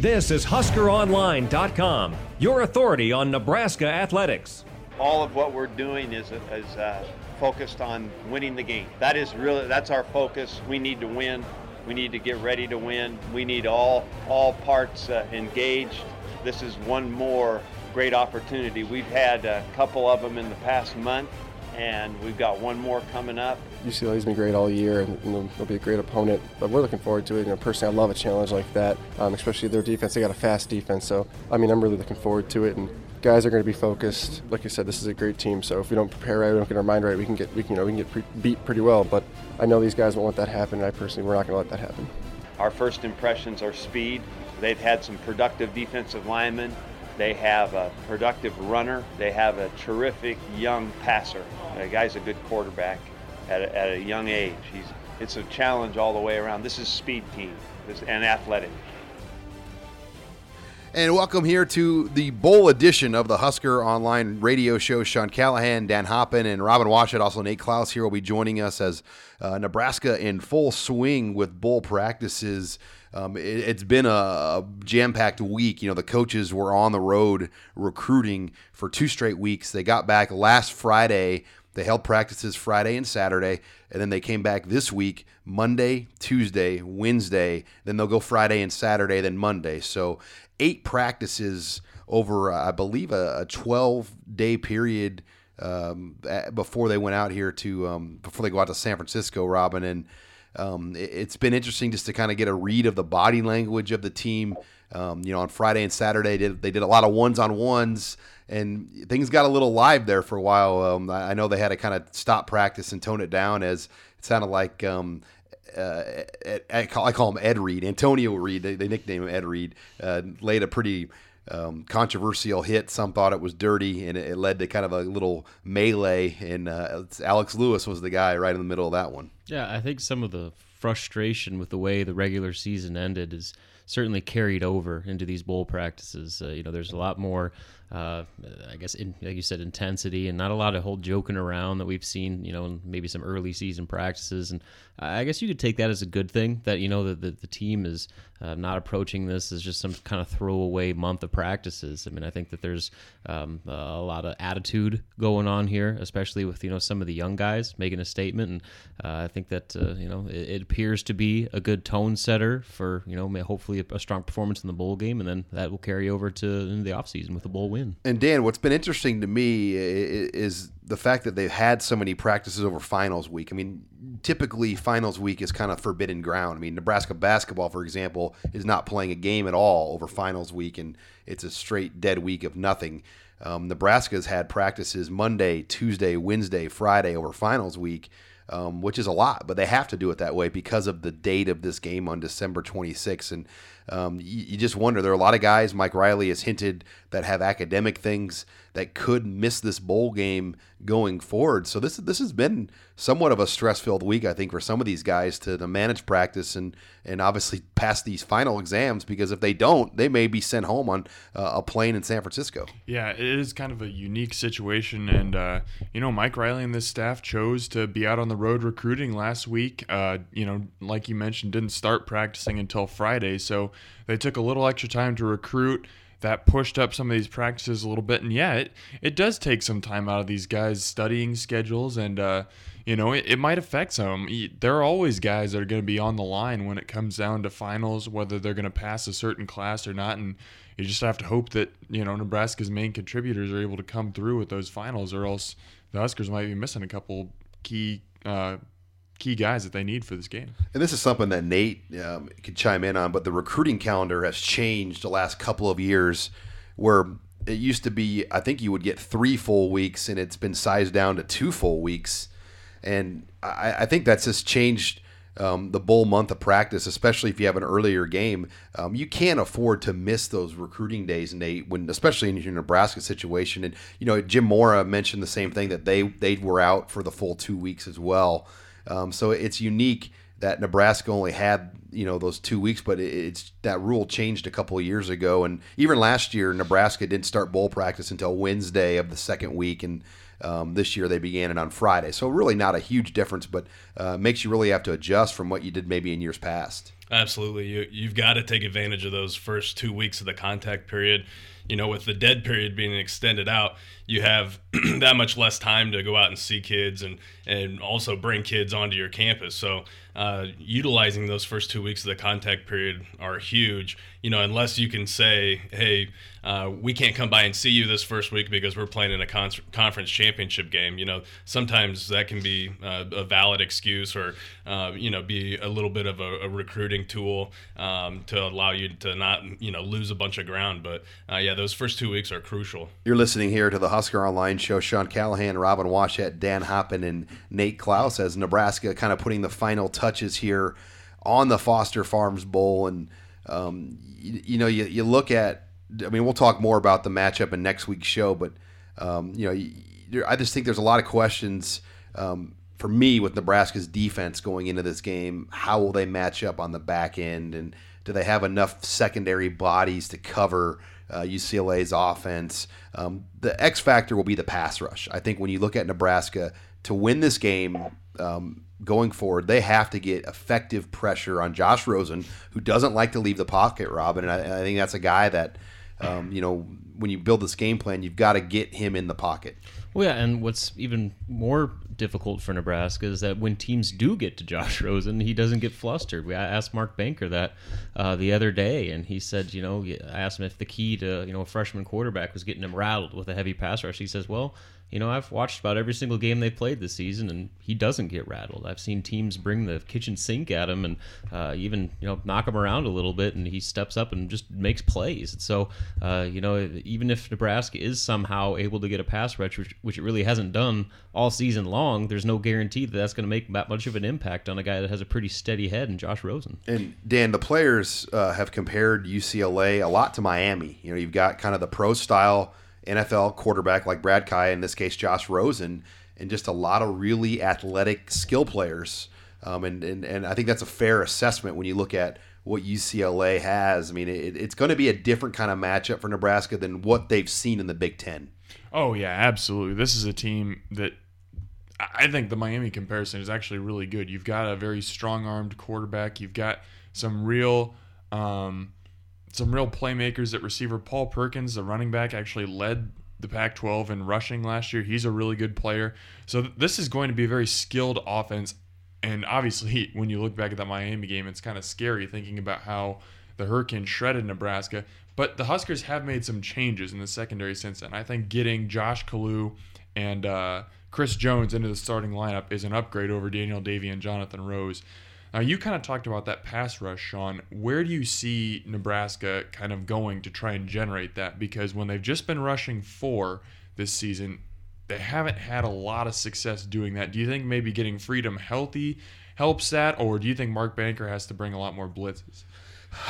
This is HuskerOnline.com, your authority on Nebraska athletics. All of what we're doing is, is uh, focused on winning the game. That is really that's our focus. We need to win. We need to get ready to win. We need all all parts uh, engaged. This is one more great opportunity. We've had a couple of them in the past month, and we've got one more coming up. UCLA's been great all year, and know, they'll be a great opponent. But we're looking forward to it. You know, personally, I love a challenge like that, um, especially their defense. They got a fast defense, so I mean, I'm really looking forward to it. And guys are going to be focused. Like I said, this is a great team. So if we don't prepare right, we don't get our mind right, we can get we can, you know we can get pre- beat pretty well. But I know these guys won't let that happen. And I personally, we're not going to let that happen. Our first impressions are speed. They've had some productive defensive linemen. They have a productive runner. They have a terrific young passer. The guy's a good quarterback at a, at a young age. He's, it's a challenge all the way around. This is speed team this, and athletic. And welcome here to the bowl edition of the Husker Online Radio Show. Sean Callahan, Dan Hoppen, and Robin Washut. Also, Nate Clouse here will be joining us as uh, Nebraska in full swing with bowl practices. Um, it, has been a jam-packed week. You know, the coaches were on the road recruiting for two straight weeks. They got back last Friday. They held practices Friday and Saturday, and then they came back this week Monday, Tuesday, Wednesday. Then they'll go Friday and Saturday, then Monday. So eight practices over, uh, I believe, a 12 day period um, before they went out here to um, before they go out to San Francisco, Robin. And um, it, has been interesting just to kind of get a read of the body language of the team. Um, you know, on Friday and Saturday, they did, they did a lot of ones on ones, and things got a little live there for a while. Um, I know they had to kind of stop practice and tone it down as it sounded like um, uh, I, call, I call him Ed Reed, Antonio Reed. They, they nickname him Ed Reed. Uh, laid a pretty um, controversial hit. Some thought it was dirty, and it, it led to kind of a little melee. And uh, Alex Lewis was the guy right in the middle of that one. Yeah, I think some of the frustration with the way the regular season ended is certainly carried over into these bowl practices. Uh, you know, there's a lot more uh, I guess, in, like you said, intensity and not a lot of whole joking around that we've seen, you know, maybe some early season practices. And I guess you could take that as a good thing that, you know, that the, the team is uh, not approaching this as just some kind of throwaway month of practices. I mean, I think that there's um, a lot of attitude going on here, especially with, you know, some of the young guys making a statement. And uh, I think that, uh, you know, it, it, appears to be a good tone setter for, you know, hopefully a, a strong performance in the bowl game. And then that will carry over to the offseason with the bowl win. And Dan, what's been interesting to me is the fact that they've had so many practices over finals week. I mean, typically finals week is kind of forbidden ground. I mean, Nebraska basketball, for example, is not playing a game at all over finals week, and it's a straight dead week of nothing. Um, Nebraska's had practices Monday, Tuesday, Wednesday, Friday over finals week um, which is a lot, but they have to do it that way because of the date of this game on December 26th. And um, you, you, just wonder there are a lot of guys, Mike Riley has hinted, that have academic things that could miss this bowl game going forward. So this this has been somewhat of a stress filled week, I think, for some of these guys to, to manage practice and and obviously pass these final exams because if they don't, they may be sent home on uh, a plane in San Francisco. Yeah, it is kind of a unique situation, and uh, you know, Mike Riley and this staff chose to be out on the road recruiting last week. Uh, you know, like you mentioned, didn't start practicing until Friday, so they took a little extra time to recruit that pushed up some of these practices a little bit. And yeah, it, it does take some time out of these guys' studying schedules, and uh, you know it, it might affect some. There are always guys that are going to be on the line when it comes down to finals, whether they're going to pass a certain class or not, and you just have to hope that you know Nebraska's main contributors are able to come through with those finals, or else the Huskers might be missing a couple key. Uh, key guys that they need for this game. And this is something that Nate um, could chime in on, but the recruiting calendar has changed the last couple of years where it used to be, I think you would get three full weeks and it's been sized down to two full weeks. And I, I think that's just changed um, the bull month of practice, especially if you have an earlier game. Um, you can't afford to miss those recruiting days, Nate, when especially in your Nebraska situation. And you know, Jim Mora mentioned the same thing that they they were out for the full two weeks as well. Um, so it's unique that Nebraska only had you know those two weeks, but it's that rule changed a couple of years ago, and even last year Nebraska didn't start bowl practice until Wednesday of the second week, and um, this year they began it on Friday. So really not a huge difference, but uh, makes you really have to adjust from what you did maybe in years past. Absolutely. You, you've got to take advantage of those first two weeks of the contact period. You know, with the dead period being extended out, you have that much less time to go out and see kids and, and also bring kids onto your campus. So, uh, utilizing those first two weeks of the contact period are huge. You know, unless you can say, hey, uh, we can't come by and see you this first week because we're playing in a con- conference championship game. You know, sometimes that can be uh, a valid excuse or, uh, you know, be a little bit of a, a recruiting tool um, to allow you to not, you know, lose a bunch of ground. But uh, yeah, those first two weeks are crucial. You're listening here to the Husker Online Show. Sean Callahan, Robin Washut, Dan Hoppen, and Nate Clouse as Nebraska kind of putting the final touches here on the Foster Farms Bowl. And, um, you, you, know, you, you look at, I mean, we'll talk more about the matchup in next week's show, but, um, you know, I just think there's a lot of questions um, for me with Nebraska's defense going into this game. How will they match up on the back end? And do they have enough secondary bodies to cover? uh, UCLA's offense. Um, the X factor will be the pass rush. I think when you look at Nebraska to win this game um, going forward, they have to get effective pressure on Josh Rosen, who doesn't like to leave the pocket, Robin. And I, I think that's a guy that, um, you know, when you build this game plan, you've got to get him in the pocket. Well, yeah, and what's even more difficult for Nebraska is that when teams do get to Josh Rosen, he doesn't get flustered. We asked Mark Banker that uh, the other day, and he said, you know, I asked him if the key to you know a freshman quarterback was getting him rattled with a heavy pass rush. He says, well, you know, I've watched about every single game they played this season, and he doesn't get rattled. I've seen teams bring the kitchen sink at him and uh, even you know knock him around a little bit, and he steps up and just makes plays. And so, uh, you know, even if Nebraska is somehow able to get a pass rush, which, which it really hasn't done all season long, there's no guarantee that that's going to make that much of an impact on a guy that has a pretty steady head in Josh Rosen. And Dan, the players uh, have compared UCLA a lot to Miami. You know, you've got kind of the pro style NFL quarterback like Brad Kaaya, in this case Josh Rosen, and just a lot of really athletic skill players. Um, and, and, and I think that's a fair assessment when you look at what UCLA has. I mean, it, it's going to be a different kind of matchup for Nebraska than what they've seen in the Big Ten. Oh, yeah, absolutely. This is a team that I think the Miami comparison is actually really good. You've got a very strong armed quarterback, you've got some real. Um, some real playmakers at receiver. Paul Perkins, the running back, actually led the Pac 12 in rushing last year. He's a really good player. So th- this is going to be a very skilled offense. And obviously, when you look back at that Miami game, it's kind of scary thinking about how the Hurricanes shredded Nebraska. But the Huskers have made some changes in the secondary since then. I think getting Josh Kalu and uh, Chris Jones into the starting lineup is an upgrade over Daniel Davie and Jonathan Rose. Now, you kind of talked about that pass rush, Sean. Where do you see Nebraska kind of going to try and generate that? Because when they've just been rushing four this season, they haven't had a lot of success doing that. Do you think maybe getting Freedom healthy helps that, or do you think Mark Banker has to bring a lot more blitzes?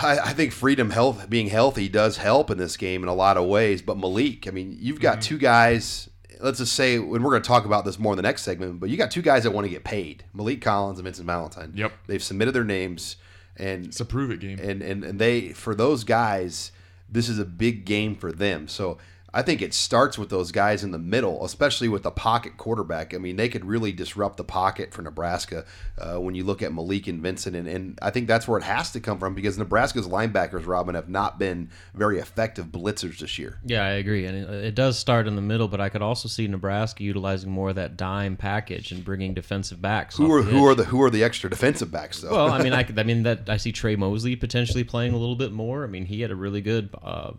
I, I, think freedom health being healthy does help in this game in a lot of ways. But Maliek, I mean, you've got mm-hmm. two guys let's just say, and we're going to talk about this more in the next segment, but you got two guys that want to get paid: Maliek Collins and Vincent Valentine. Yep, they've submitted their names, and it's a prove it game. And and and they for those guys, this is a big game for them. So I think it starts with those guys in the middle, especially with the pocket quarterback. I mean, they could really disrupt the pocket for Nebraska uh, when you look at Maliek and Vincent. And, and, I think that's where it has to come from because Nebraska's linebackers, Robin, have not been very effective blitzers this year. Yeah, I agree. And it, it does start in the middle, but I could also see Nebraska utilizing more of that dime package and bringing defensive backs. Who are who are the who are the extra defensive backs though? Well, I mean, I, I mean that I see Trai Mosley potentially playing a little bit more. I mean, he had a really good uh,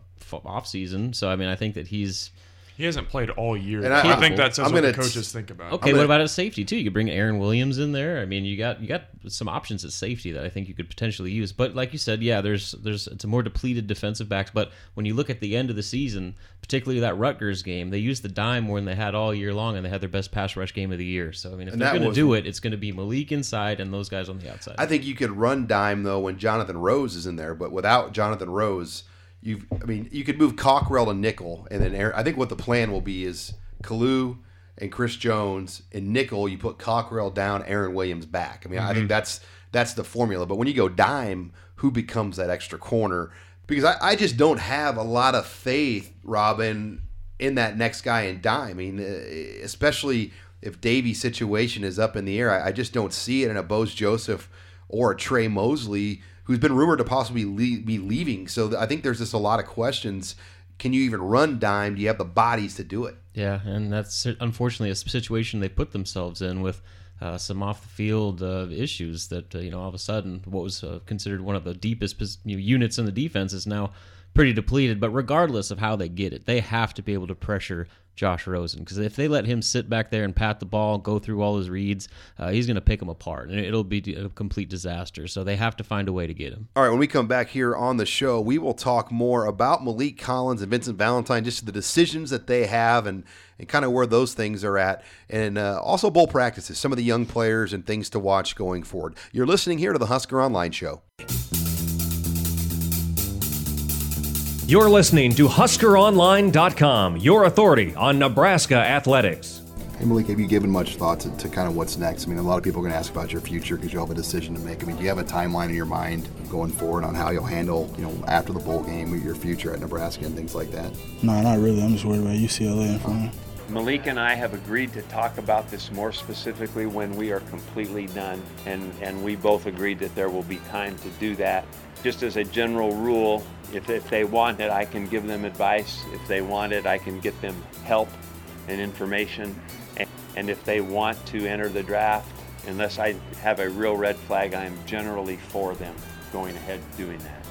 off season. So I mean, I think that he's he hasn't played all year. And I, I think that's what the coaches think about. Okay, what about a safety too? You could bring Aaron Williams in there. I mean, you got you got some options at safety that I think you could potentially use. But like you said, yeah, there's there's it's a more depleted defensive backs. But when you look at the end of the season, particularly that Rutgers game, they used the dime more than they had all year long, and they had their best pass rush game of the year. So I mean, if and they're going to do it, it's going to be Maliek inside and those guys on the outside. I think you could run dime though when Jonathan Rose is in there, but without Jonathan Rose you I mean, you could move Cockrell to nickel, and then Aaron, I think what the plan will be is Kalu and Chris Jones and nickel. You put Cockrell down, Aaron Williams back. I mean, mm-hmm. I think mm-hmm. that's that's the formula. But when you go dime, who becomes that extra corner? Because I, I just don't have a lot of faith, Robin, in that next guy in dime. I mean, uh, especially if Davie's situation is up in the air, I, I just don't see it. in a Boaz Joseph or a Trai Mosley who's been rumored to possibly be leaving. So I think there's just a lot of questions. Can you even run dime? Do you have the bodies to do it? Yeah, and that's unfortunately a situation they put themselves in with uh, some off the field uh, issues that uh, you know all of a sudden what was uh, considered one of the deepest you know, units in the defense is now pretty depleted. But regardless of how they get it, they have to be able to pressure Josh Rosen because if they let him sit back there and pat the ball, go through all his reads, uh, he's going to pick them apart, and it'll be a complete disaster. So they have to find a way to get him. All right, when we come back here on the show, we will talk more about Malik Collins and Vincent Valentine, just the decisions that they have and and kind of where those things are at, and uh, also bowl practices, some of the young players and things to watch going forward. You're listening here to the Husker Online Show. You're listening to HuskerOnline.com, your authority on Nebraska athletics. Hey Maliek, have you given much thought to, to, kind of what's next? I mean, a lot of people are going to ask about your future because you have a decision to make. I mean, do you have a timeline in your mind going forward on how you'll handle, you know, after the bowl game, your future at Nebraska and things like that? No, not really. I'm just worried about UCLA and front. Maliek and I have agreed to talk about this more specifically when we are completely done, and, and we both agreed that there will be time to do that. Just as a general rule, if, if they want it, I can give them advice. If they want it, I can get them help and information. And, and if they want to enter the draft, unless I have a real red flag, I'm generally for them going ahead doing that.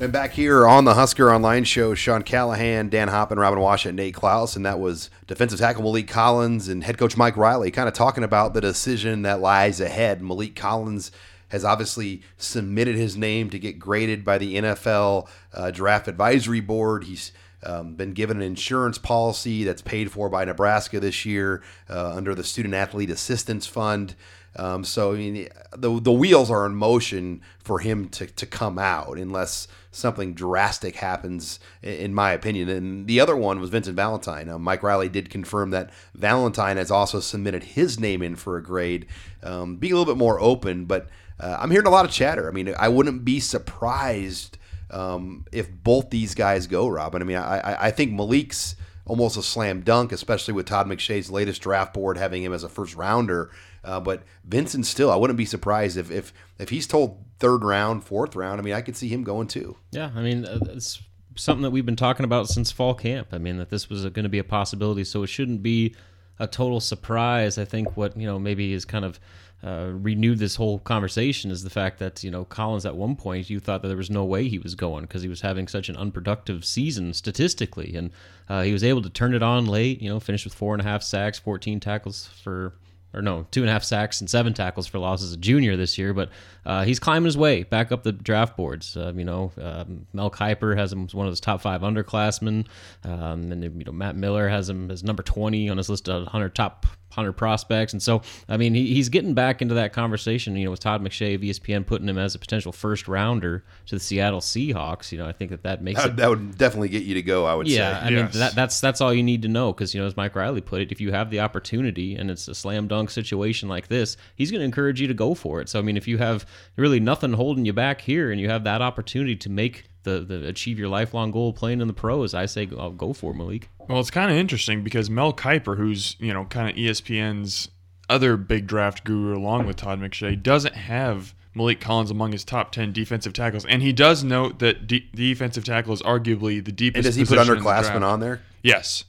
And back here on the Husker Online Show, Sean Callahan, Dan Hoppen, Robin Washut, Nate Clouse, and that was defensive tackle Maliek Collins and head coach Mike Riley, kind of talking about the decision that lies ahead. Maliek Collins has obviously submitted his name to get graded by the NFL uh, Draft Advisory Board. He's um, been given an insurance policy that's paid for by Nebraska this year uh, under the Student Athlete Assistance Fund. Um, so I mean, the the wheels are in motion for him to, to come out unless something drastic happens, in my opinion. And the other one was Vincent Valentine. Uh, Mike Riley did confirm that Valentine has also submitted his name in for a grade, um, being a little bit more open. But uh, I'm hearing a lot of chatter. I mean, I wouldn't be surprised um, if both these guys go, Robin. I mean, I, I think Maliek's almost a slam dunk, especially with Todd McShay's latest draft board having him as a first rounder. Uh, but Vincent still, I wouldn't be surprised if if if he's told third round, fourth round. I mean, I could see him going too. Yeah, I mean, uh, it's something that we've been talking about since fall camp. I mean, that this was going to be a possibility, so it shouldn't be a total surprise. I think what you know maybe is kind of uh, renewed this whole conversation is the fact that you know Collins at one point you thought that there was no way he was going because he was having such an unproductive season statistically, and uh, he was able to turn it on late. You know, finish with four and a half sacks, fourteen tackles for or no, two and a half sacks and seven tackles for losses a junior this year. But uh, he's climbing his way back up the draft boards. Uh, you know, um, Mel Kiper has him as one of his top five underclassmen, um, and you know Matt Miller has him as number twenty on his list of hundred top hundred prospects. And so, I mean, he, he's getting back into that conversation. You know, with Todd McShay of ESPN putting him as a potential first rounder to the Seattle Seahawks. You know, I think that that makes that, it, that would definitely get you to go. I would yeah, say. I Yes. mean that that's that's all you need to know because you know as Mike Riley put it, if you have the opportunity and it's a slam dunk situation like this, he's going to encourage you to go for it. So I mean, if you have really nothing holding you back here and you have that opportunity to make the, the achieve your lifelong goal playing in the pros, I say go, go for it, Maliek. Well, it's kind of interesting because Mel Kiper, who's you know kind of ESPN's other big draft guru, along with Todd McShay, doesn't have Maliek Collins among his top ten defensive tackles, and he does note that de- defensive tackle is arguably the deepest. And does he put position in the underclassmen draft. on there? Yes,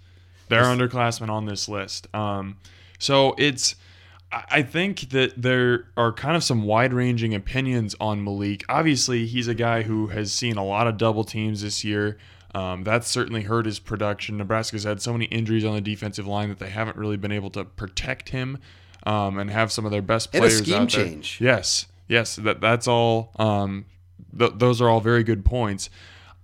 they're underclassmen on this list. Um, so it's. I think that there are kind of some wide ranging opinions on Maliek. Obviously, he's a guy who has seen a lot of double teams this year. Um, that's certainly hurt his production. Nebraska's had so many injuries on the defensive line that they haven't really been able to protect him um, and have some of their best players. And a scheme out there. change. Yes, yes, that that's all. Um, th- those are all very good points.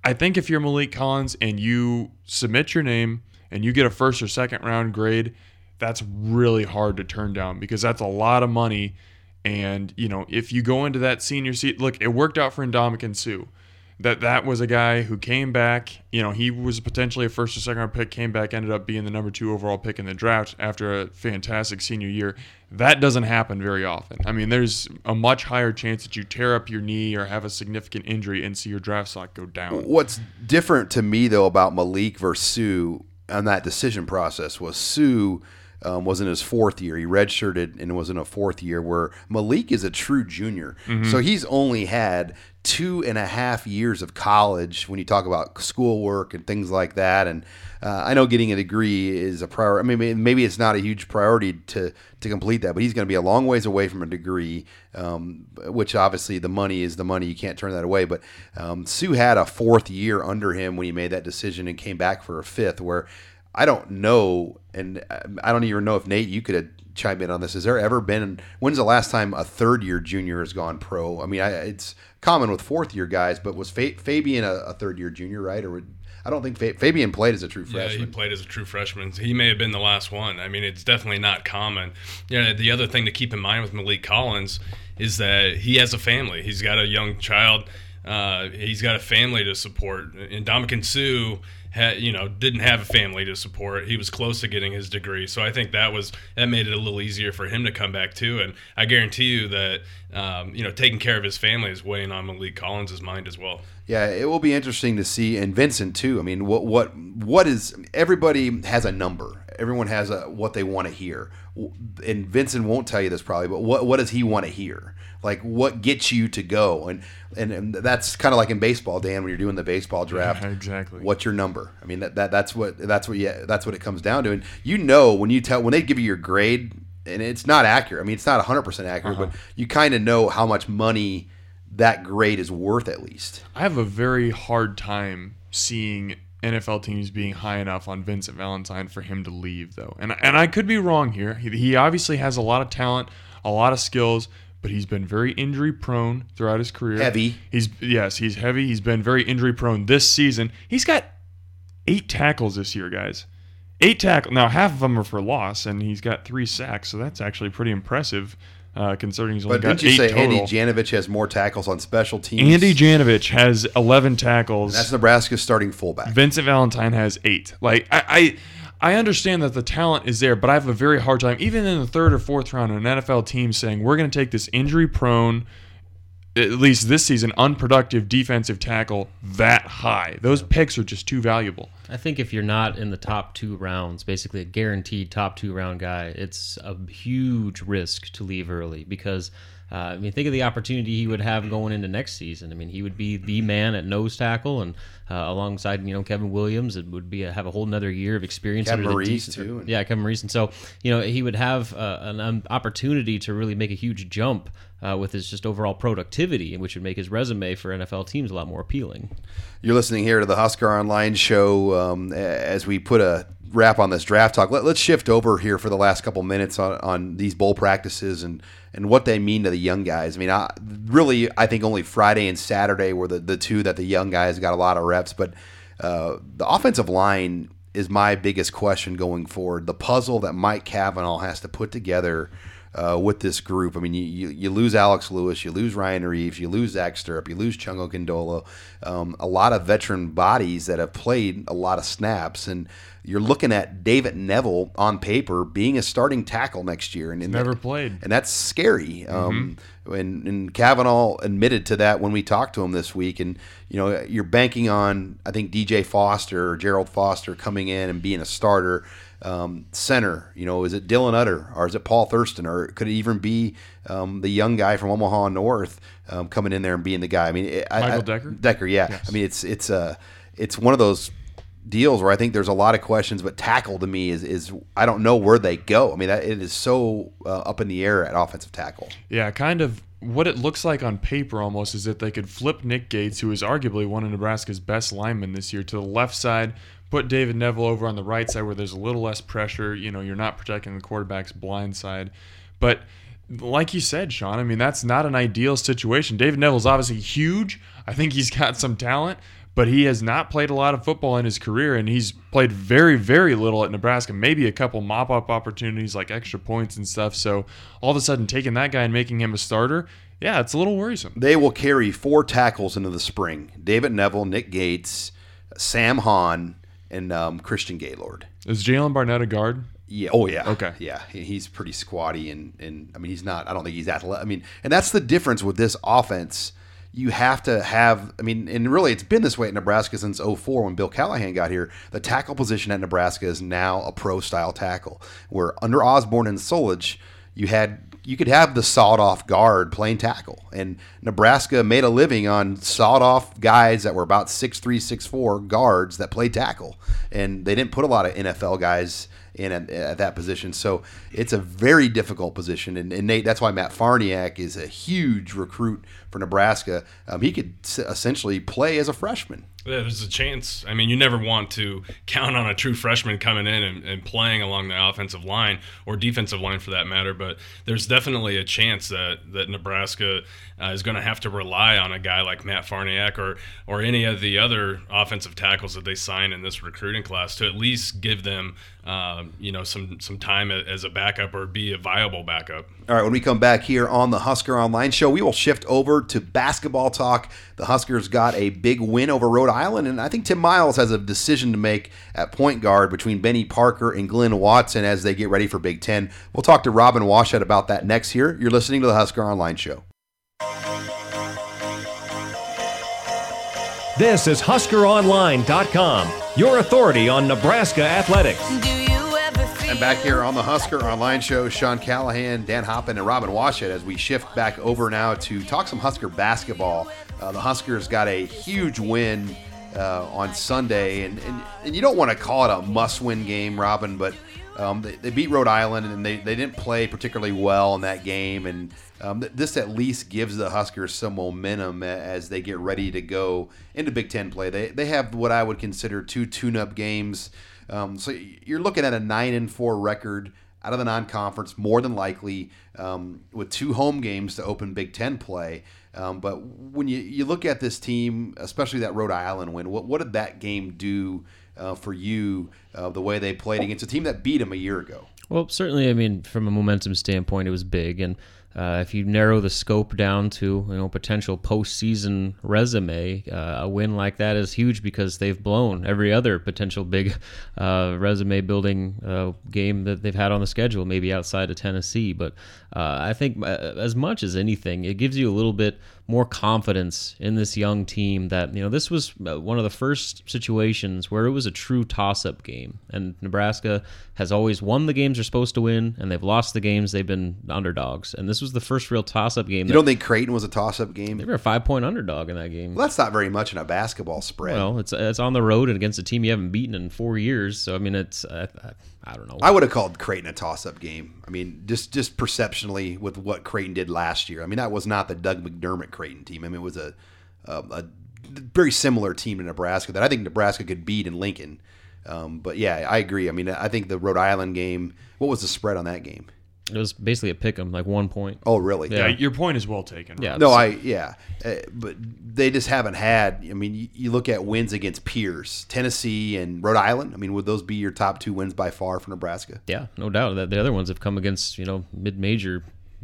I think if you're Maliek Collins and you submit your name and you get a first or second round grade, that's really hard to turn down because that's a lot of money. And you know, if you go into that senior seat, look, it worked out for Ndamukong Suh. That that was a guy who came back. You know, he was potentially a first or second round pick. Came back, ended up being the number two overall pick in the draft after a fantastic senior year. That doesn't happen very often. I mean, there's a much higher chance that you tear up your knee or have a significant injury and see your draft stock go down. What's different to me though about Maliek versus Suh on that decision process was Suh um, was in his fourth year. He redshirted and was in a fourth year. Where Maliek is a true junior, so he's only had two and a half years of college when you talk about schoolwork and things like that. And uh, I know getting a degree is a priority. I mean, maybe it's not a huge priority to to complete that, but he's going to be a long ways away from a degree. Um, which obviously the money is the money. You can't turn that away. But um, Suh had a fourth year under him when he made that decision and came back for a fifth. Where I don't know, and I don't even know if Nate, you could chime in on this. Has there ever been? When's the last time a third year junior has gone pro? I mean, I, it's common with fourth year guys, but was Fa- Fabian a, a third year junior, right? Or would, I don't think Fa- Fabian played as a true freshman. Yeah, he played as a true freshman. He may have been the last one. I mean, it's definitely not common. Yeah, the other thing to keep in mind with Maliek Collins is that he has a family. He's got a young child. Uh, he's got a family to support. And Ndamukong Suh, had, you know, didn't have a family to support. He was close to getting his degree, so I think that was that made it a little easier for him to come back too. And I guarantee you that, um, you know, taking care of his family is weighing on Maliek Collins' mind as well. Yeah, it will be interesting to see, and Vincent too. I mean, what what what is everybody has a number. Everyone has a what they want to hear, and Vincent won't tell you this probably, but what what does he want to hear? Like what gets you to go, and and, and that's kind of like in baseball, Dan, when you're doing the baseball draft. Yeah, exactly. What's your number? I mean, that, that that's what that's what yeah that's what it comes down to, and you know when you tell when they give you your grade, and it's not accurate. I mean, it's not 100 percent accurate, Uh-huh. but you kind of know how much money that grade is worth at least. I have a very hard time seeing NFL teams being high enough on Vincent Valentine for him to leave, though. And and I could be wrong here. He, he obviously has a lot of talent, a lot of skills, but he's been very injury prone throughout his career. Heavy. He's yes, he's heavy. He's been very injury prone this season. He's got eight tackles this year, guys. Eight tackles. Now half of them are for loss, and he's got three sacks. So that's actually pretty impressive, uh, he's only But got didn't you eight say total. Andy Janovich has more tackles on special teams? Andy Janovich has 11 tackles. That's Nebraska's starting fullback. Vincent Valentine has eight. Like I, I, I understand that the talent is there, but I have a very hard time, even in the third or fourth round, of an NFL team saying we're going to take this injury-prone, at least this season, unproductive defensive tackle that high. Those picks are just too valuable. I think if you're not in the top two rounds, basically a guaranteed top two round guy, it's a huge risk to leave early because. Uh, I mean, think of the opportunity he would have going into next season. I mean, he would be the man at nose tackle, and uh, alongside you know Kevin Williams, it would be a, have a whole another year of experience. Kevin under the Maurice, too, and- Yeah, Kevin Maurice, and so you know he would have uh, an um, opportunity to really make a huge jump uh, with his just overall productivity, which would make his resume for NFL teams a lot more appealing. You're listening here to the Husker Online show um, as we put a wrap on this draft talk. Let, us shift over here for the last couple minutes on, on these bowl practices and, and what they mean to the young guys. I mean, I, really, I think only Friday and Saturday were the, the two that the young guys got a lot of reps, but uh, the offensive line is my biggest question going forward. The puzzle that Mike Cavanaugh has to put together uh, with this group. I mean, you, you, you lose Alex Lewis, you lose Ryne Reeves, you lose Zach Sterup, you lose Chongo Kondolo, um, a lot of veteran bodies that have played a lot of snaps, and you're looking at David Knevel on paper being a starting tackle next year, and, and Never that- played. and that's scary. Um, and, and Cavanaugh admitted to that when we talked to him this week. And you know, you're banking on I think DJ Foster or Jerald Foster coming in and being a starter. Um, center, you know, is it Dylan Utter or is it Paul Thurston or could it even be um, the young guy from Omaha North um, coming in there and being the guy? I mean, it, I- Michael I- Decker? Decker, yeah. I mean, it's it's uh, it's one of those deals where I think there's a lot of questions, but tackle to me is is I don't know where they go. I mean, that, it is so uh, up in the air at offensive tackle. Yeah, kind of what it looks like on paper almost is that they could flip Nick Gates, who is arguably one of Nebraska's best linemen this year, to the left side, put David Knevel over on the right side where there's a little less pressure. You know, you're not protecting the quarterback's blind side. But like you said, Sean, I mean, that's not an ideal situation. David Knevel's obviously huge. I think he's got some talent, but he has not played a lot of football in his career, and he's played very, very little at Nebraska. Maybe a couple mop up opportunities like extra points and stuff. So all of a sudden, taking that guy and making him a starter, yeah, it's a little worrisome. They will carry four tackles into the spring: David Knevel, Nick Gates, Sam Hahn, and um, Christian Gaylord. Is Jalin Barnett a guard? Yeah. Oh yeah. Okay. Yeah. He's pretty squatty and and I mean he's not. I don't think he's athletic. I mean, and that's the difference with this offense. you have to have. I mean, and really, it's been this way at Nebraska since 04 when Bill Callahan got here. The tackle position at Nebraska is now a pro style tackle, where under Osborne and Solich, you had you could have the sawed off guard playing tackle. And Nebraska made a living on sawed off guys that were about six three, six four guards that played tackle. And they didn't put a lot of NFL guys in at, at that position. So it's a very difficult position. And, and, Nate, that's why Matt Farniok is a huge recruit for Nebraska. Um, he could essentially play as a freshman. Yeah, there's a chance. I mean, you never want to count on a true freshman coming in and, and, playing along the offensive line or defensive line for that matter. But there's definitely a chance that that Nebraska uh, is going to have to rely on a guy like Matt Farniok or or any of the other offensive tackles that they sign in this recruiting class to at least give them um, you know some some time as a backup or be a viable backup. All right, when we come back here on the Husker Online Show, we will shift over to basketball talk. The Huskers got a big win over Rhode Island, and I think Tim Miles has a decision to make at point guard between Benny Parker and Glynn Watson as they get ready for Big Ten. We'll talk to Robin Washut about that next here. You're listening to the Husker Online Show. This is HuskerOnline.com, your authority on Nebraska athletics. And back here on the Husker Online Show, Sean Callahan, Dan Hoppen, and Robin Washut as we shift back over now to talk some Husker basketball. Uh, the Huskers got a huge win uh, on Sunday, and, and, and you don't want to call it a must win game, Robin, but um, they, they, beat Rhode Island, and they, they didn't play particularly well in that game. And um, th- this at least gives the Huskers some momentum as they get ready to go into Big Ten play. They, they have what I would consider two tune up games. Um, so you're looking at a nine and four record out of the non-conference, more than likely, um, with two home games to open Big Ten play. Um, but when you, you look at this team, especially that Rhode Island win, what what did that game do uh, for you? Uh, the way they played against a team that beat them a year ago. Well, certainly, I mean, from a momentum standpoint, it was big, and uh, if you narrow the scope down to you know potential postseason resume, uh, a win like that is huge because they've blown every other potential big uh, resume building uh, game that they've had on the schedule, maybe outside of Tennessee. But uh, I think uh, as much as anything, it gives you a little bit more confidence in this young team that you know this was uh, one of the first situations where it was a true toss-up game. And Nebraska has always won the games they're supposed to win and they've lost the games they've been underdogs. And this was the first real toss-up game you don't think Creighton was a toss-up game? They were a five-point underdog in that game. Well that's not very much in a basketball spread. Well it's it's on the road and against a team you haven't beaten in four years. So I mean it's I, I, I don't know I would have called Creighton a toss-up game I mean just just perceptionally with what Creighton did last year I mean that was not the Doug McDermott Creighton team. I mean, it was a, a, a very similar team to Nebraska that I think Nebraska could beat in Lincoln. Um, but yeah, I agree. I mean, I think the Rhode Island game. What was the spread on that game? It was basically a pick 'em, like one point. Oh, really? Yeah, your point is well taken. Yeah. No, I yeah, uh, but they just haven't had. I mean, you, you, look at wins against peers, Tennessee and Rhode Island. I mean, would those be your top two wins by far for Nebraska? Yeah, no doubt. That the other ones have come against you know mid-major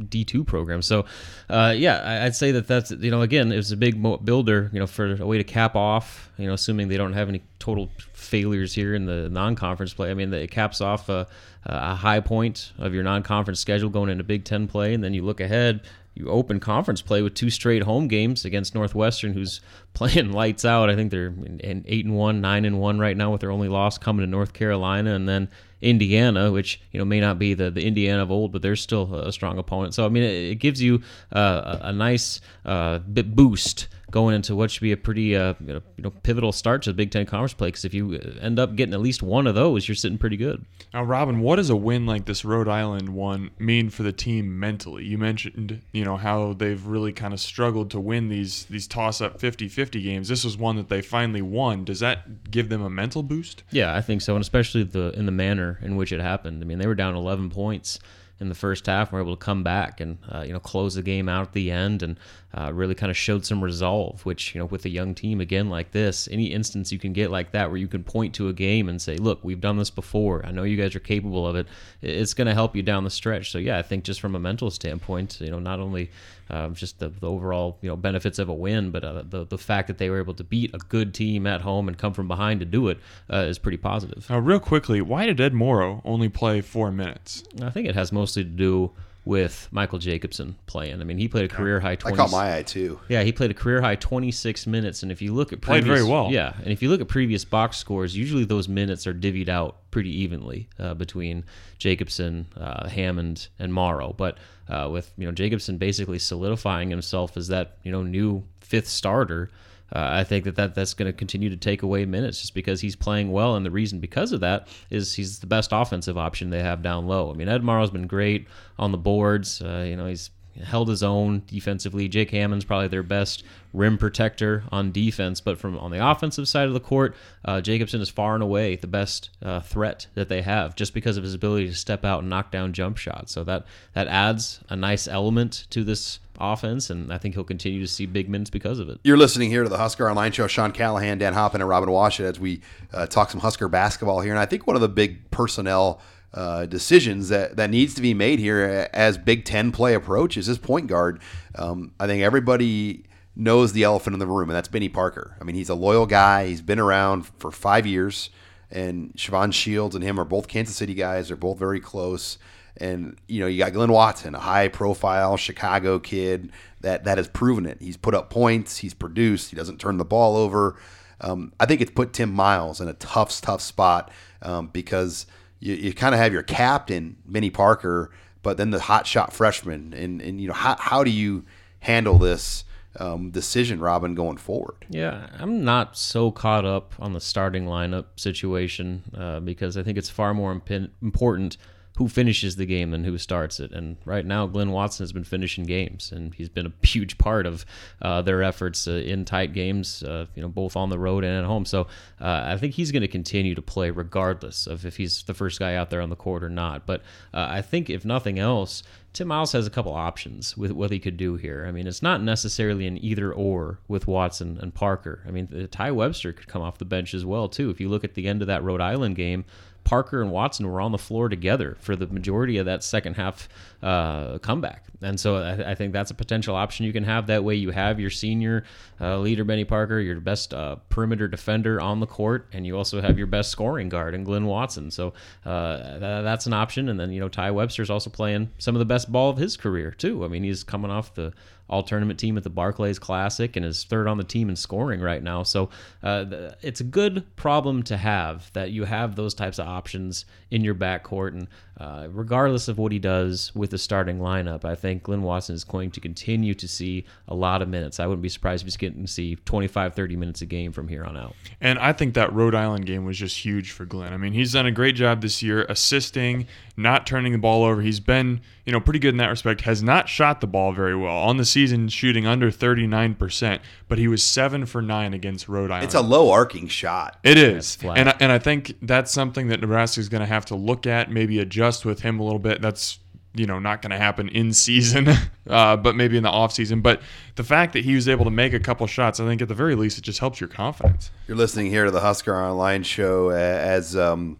D2 program. So, uh, yeah, I'd say that that's, you know, again, it was a big builder, you know, for a way to cap off, you know, assuming they don't have any total failures here in the non conference play. I mean, it caps off a, a high point of your non conference schedule going into Big Ten play. And then you look ahead, you open conference play with two straight home games against Northwestern, who's playing lights out. I think they're in eight and one, nine and one right now, with their only loss coming to North Carolina, and then Indiana, which you know may not be the, the Indiana of old, but they're still a strong opponent. So I mean, it, it gives you uh, a, a, nice uh, boost going into what should be a pretty uh, you know pivotal start to the Big Ten conference play. Because if you end up getting at least one of those, you're sitting pretty good. Now, Robin, what does a win like this Rhode Island one mean for the team mentally? You mentioned you know how they've really kind of struggled to win these these toss up 50-50 games. This was one that they finally won. Does that give them a mental boost? Yeah, I think so, and especially the in the manner in which it happened. I mean, they were down 11 points in the first half were able to come back and uh, you know close the game out at the end and uh, really kind of showed some resolve. Which you know with a young team again like this, any instance you can get like that where you can point to a game and say, "Look, we've done this before. I know you guys are capable of it." It's going to help you down the stretch. So yeah, I think just from a mental standpoint, you know, not only um, just the, the, overall you know benefits of a win, but uh, the the fact that they were able to beat a good team at home and come from behind to do it uh, is pretty positive. Now, real quickly, why did Ed Morrow only play four minutes? I think it has mostly to do with Michael Jacobson playing. I mean, he played a career high 20. I caught my eye too. Yeah, he played a career high 26 minutes, and if you look at Played previous, very well. Yeah, and if you look at previous box scores, usually those minutes are divvied out pretty evenly uh, between Jacobson, uh, Hammond, and Morrow. But uh, with you know Jacobson basically solidifying himself as that you know new fifth starter. Uh, I think that, that that's going to continue to take away minutes just because he's playing well, and the reason because of that is he's the best offensive option they have down low. I mean, Ed Morrow's been great on the boards. Uh, you know, he's held his own defensively. Jake Hammond's probably their best rim protector on defense, but from on the offensive side of the court, uh, Jacobson is far and away the best uh, threat that they have, just because of his ability to step out and knock down jump shots. So that that adds a nice element to this offense, and I think he'll continue to see big minutes because of it. You're listening here to the Husker Online Show. Sean Callahan, Dan Hoppen, and Robin Washut as we uh, talk some Husker basketball here. And I think one of the big personnel uh, decisions that, that needs to be made here as Big Ten play approaches is point guard. Um, I think everybody knows the elephant in the room, and that's Benny Parker. I mean, he's a loyal guy. He's been around for five years, and Shavon Shields and him are both Kansas City guys. They're both very close. And you know, you got Glynn Watson, a high-profile Chicago kid that that has proven it. He's put up points. He's produced. He doesn't turn the ball over. Um, I think it's put Tim Miles in a tough, tough spot um, because you, you kind of have your captain, Benny Parker, but then the hot shot freshman. And, and you know, how, how do you handle this um, decision, Robin, going forward? Yeah, I'm not so caught up on the starting lineup situation uh, because I think it's far more imp- important who finishes the game than who starts it. And right now, Glynn Watson has been finishing games, and he's been a huge part of uh, their efforts uh, in tight games, uh, you know, both on the road and at home. So uh, I think he's going to continue to play regardless of if he's the first guy out there on the court or not. But uh, I think if nothing else, Tim Miles has a couple options with what he could do here. I mean, it's not necessarily an either or with Watson and Parker. I mean, Ty Webster could come off the bench as well too. If you look at the end of that Rhode Island game, Parker and Watson were on the floor together for the majority of that second half uh, comeback. And so I, I, think that's a potential option you can have. That way, you have your senior uh, leader, Benny Parker, your best uh, perimeter defender on the court, and you also have your best scoring guard in Glynn Watson. So uh, th- that's an option. And then, you know, Ty Webster's also playing some of the best ball of his career, too. I mean, he's coming off the all tournament team at the Barclays Classic and is third on the team in scoring right now. So uh, it's a good problem to have that you have those types of options in your backcourt. And uh, regardless of what he does with the starting lineup, I think Glynn Watson is going to continue to see a lot of minutes. I wouldn't be surprised if he's getting to see 25, 30 minutes a game from here on out. And I think that Rhode Island game was just huge for Glynn. I mean, he's done a great job this year assisting, not turning the ball over. He's been, you know, pretty good in that respect. Has not shot the ball very well on the season, shooting under 39%, but he was 7 for 9 against Rhode Island. It's a low arcing shot. It is. And I, and I think that's something that Nebraska is going to have to look at, maybe adjust with him a little bit. That's you know not going to happen in season uh, but maybe in the off season but the fact that he was able to make a couple shots i think at the very least it just helps your confidence you're listening here to the husker online show as um,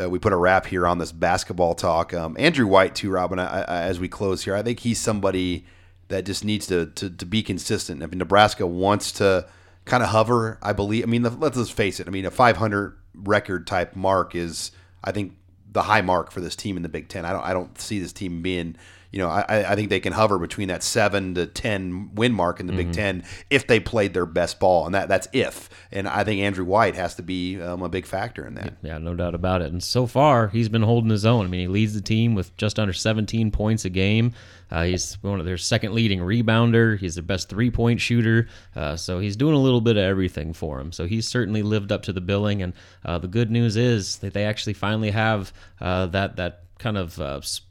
uh, we put a wrap here on this basketball talk um, andrew white too robin I, I, as we close here i think he's somebody that just needs to, to, to be consistent if nebraska wants to kind of hover i believe i mean let's just face it i mean a 500 record type mark is i think the high mark for this team in the Big Ten. I don't I don't see this team being you know I, I think they can hover between that seven to ten win mark in the mm-hmm. Big Ten if they played their best ball, and that that's if. And I think Andrew White has to be um, a big factor in that. Yeah, no doubt about it. And so far, he's been holding his own. I mean, he leads the team with just under 17 points a game. Uh, he's one of their second leading rebounder. He's their best three point shooter. Uh, so he's doing a little bit of everything for him. So he's certainly lived up to the billing. And uh, the good news is that they actually finally have uh, that that kind of uh, sp-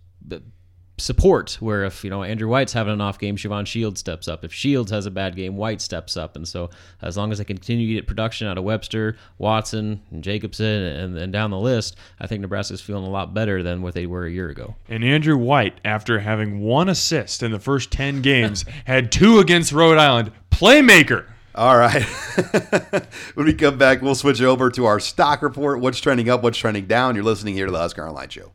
support where if you know Andrew White's having an off game, Shavon Shields steps up. If Shields has a bad game, White steps up. And so as long as they continue to get production out of Webster, Watson, and Jacobson, and, and down the list, I think Nebraska's feeling a lot better than what they were a year ago. And Andrew White, after having one assist in the first ten games, had two against Rhode Island. Playmaker. All right. when we come back, we'll switch over to our stock report. What's trending up? What's trending down? You're listening here to the Husker Online Show.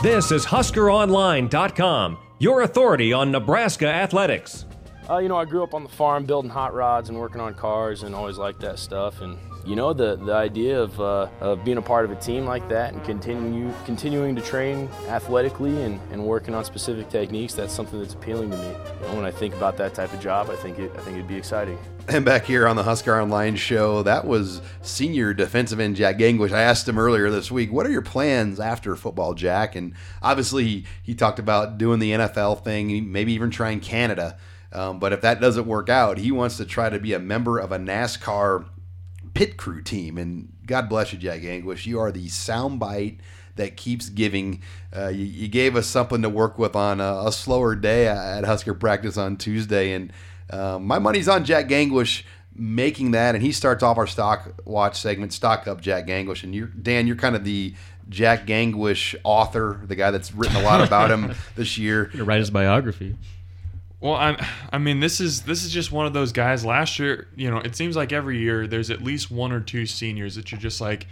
This is HuskerOnline.com, your authority on Nebraska athletics. Uh, you know, I grew up on the farm building hot rods and working on cars and always liked that stuff. And, you know, the, the idea of, uh, of being a part of a team like that and continue, continuing to train athletically and, and working on specific techniques, that's something that's appealing to me. You know, when I think about that type of job, I think, it, I think it'd be exciting. And back here on the Husker Online show, that was senior defensive end Jack Gangwish. I asked him earlier this week, what are your plans after football, Jack? And obviously, he, talked about doing the NFL thing, maybe even trying Canada. Um, but if that doesn't work out, he wants to try to be a member of a NASCAR pit crew team. And God bless you, Jack Gangwish. You are the soundbite that keeps giving. Uh, you, you, gave us something to work with on a, a slower day at Husker practice on Tuesday. And um, my money's on Jack Gangwish making that, and he starts off our stock watch segment, stock up Jack Gangwish. And you're Dan, you're kind of the Jack Gangwish author, the guy that's written a lot about him this year. You write his biography. Well, I'm, I mean, this is this is just one of those guys. Last year, you know, it seems like every year there's at least one or two seniors that you're just like,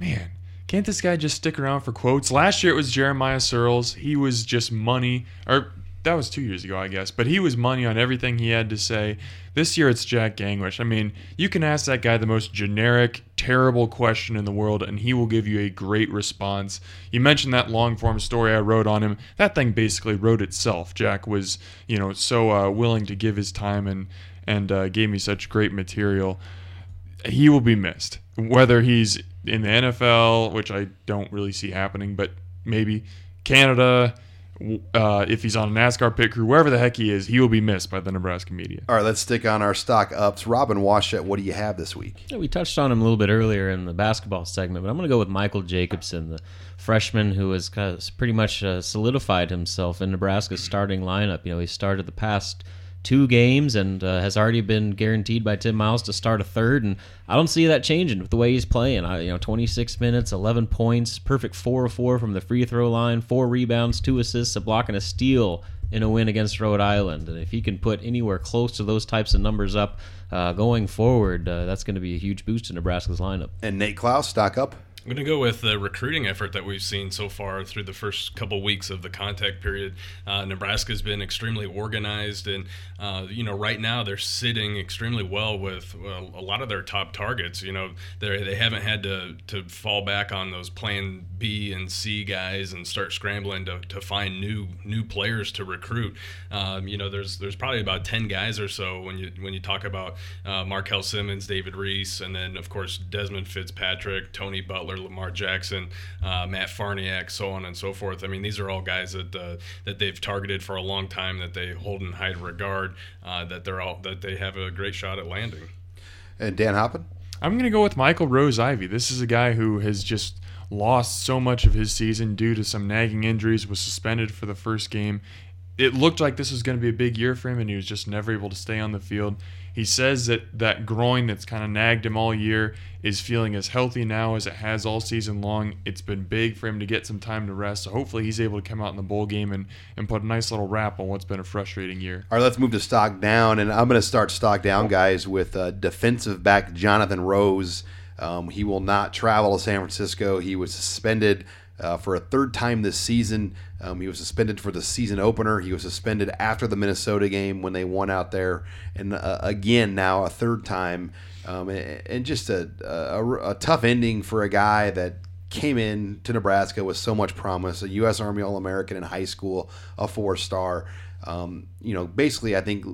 man, can't this guy just stick around for quotes? Last year it was Jeremiah Sirles. He was just money, or that was two years ago, I guess. But he was money on everything he had to say. This year it's Jack Gangwish. I mean, you can ask that guy the most generic, terrible question in the world, and he will give you a great response. You mentioned that long form story I wrote on him. That thing basically wrote itself. Jack was, you know, so uh, willing to give his time and and uh, gave me such great material. He will be missed, whether he's in the NFL, which I don't really see happening, but maybe Canada uh, if he's on a NASCAR pit crew, wherever the heck he is, he will be missed by the Nebraska media. All right, let's stick on our stock ups. Robin Washut, what do you have this week? Yeah, we touched on him a little bit earlier in the basketball segment, but I'm going to go with Michael Jacobson, the freshman who has kind of pretty much uh, solidified himself in Nebraska's starting lineup. You know, he started the past – two games and uh, has already been guaranteed by Tim Miles to start a third. And I don't see that changing with the way he's playing. I, you know, 26 minutes, 11 points, perfect four of four from the free throw line, four rebounds, two assists, a block, and a steal in a win against Rhode Island. And if he can put anywhere close to those types of numbers up uh, going forward, uh, that's going to be a huge boost to Nebraska's lineup. And Nate Clouse, stock up. I'm going to go with the recruiting effort that we've seen so far through the first couple weeks of the contact period. Uh, Nebraska's been extremely organized, and uh, you know, right now they're sitting extremely well with uh, a lot of their top targets. You know, they they haven't had to to fall back on those Plan B and C guys and start scrambling to, to find new new players to recruit. Um, you know, there's there's probably about ten guys or so when you when you talk about uh, Markel Simmons, David Reese, and then of course Desmond Fitzpatrick, Tony Butler. Lamar Jackson, uh, Matt Farniok, so on and so forth. I mean, these are all guys that uh, that they've targeted for a long time, that they hold in high regard, uh, that they're all that they have a great shot at landing. And Dan Hoppen. I'm going to go with Michael Rose-Ivey. This is a guy who has just lost so much of his season due to some nagging injuries, was suspended for the first game. It looked like this was going to be a big year for him, and he was just never able to stay on the field. He says that that groin that's kind of nagged him all year is feeling as healthy now as it has all season long. It's been big for him to get some time to rest. So hopefully he's able to come out in the bowl game and, and put a nice little wrap on what's been a frustrating year. All right, let's move to stock down. And I'm going to start stock down, guys, with uh, defensive back Jonathan Rose. Um, he will not travel to San Francisco. He was suspended uh, for a third time this season. Um, he was suspended for the season opener. He was suspended after the Minnesota game when they won out there, and uh, again now a third time. Um, and, just a, a, a, tough ending for a guy that came in to Nebraska with so much promise, a U.S. Army All-American in high school, a four-star. Um, you know, basically, I think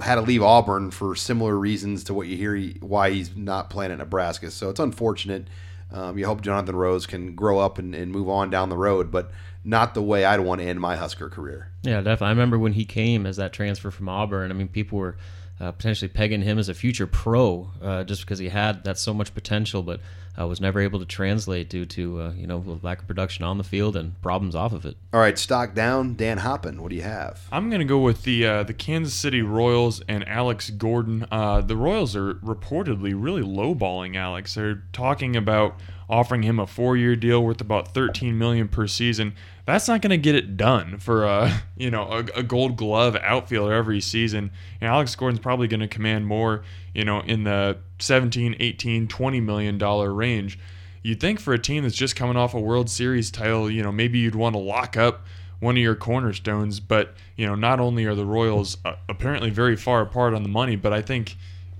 had to leave Auburn for similar reasons to what you hear he, why he's not playing at Nebraska. So it's unfortunate. Um, you hope Jonathan Rose can grow up and, and move on down the road, but not the way I'd want to end my Husker career. Yeah, definitely. I remember when he came as that transfer from Auburn. I mean, people were uh, potentially pegging him as a future pro uh, just because he had that so much potential, but uh, was never able to translate due to uh, you know lack of production on the field and problems off of it. All right, stock down. Dan Hoppen, what do you have? I'm going to go with the uh, the Kansas City Royals and Alex Gordon. Uh, the Royals are reportedly really lowballing Alex. They're talking about offering him a four-year deal worth about 13 million per season. That's not going to get it done for a you know a, a Gold Glove outfielder every season. And Alex Gordon's probably going to command more you know in the 17, 18, 20 million dollar range. You'd think for a team that's just coming off a World Series title, you know maybe you'd want to lock up one of your cornerstones. But you know not only are the Royals uh, apparently very far apart on the money, but I think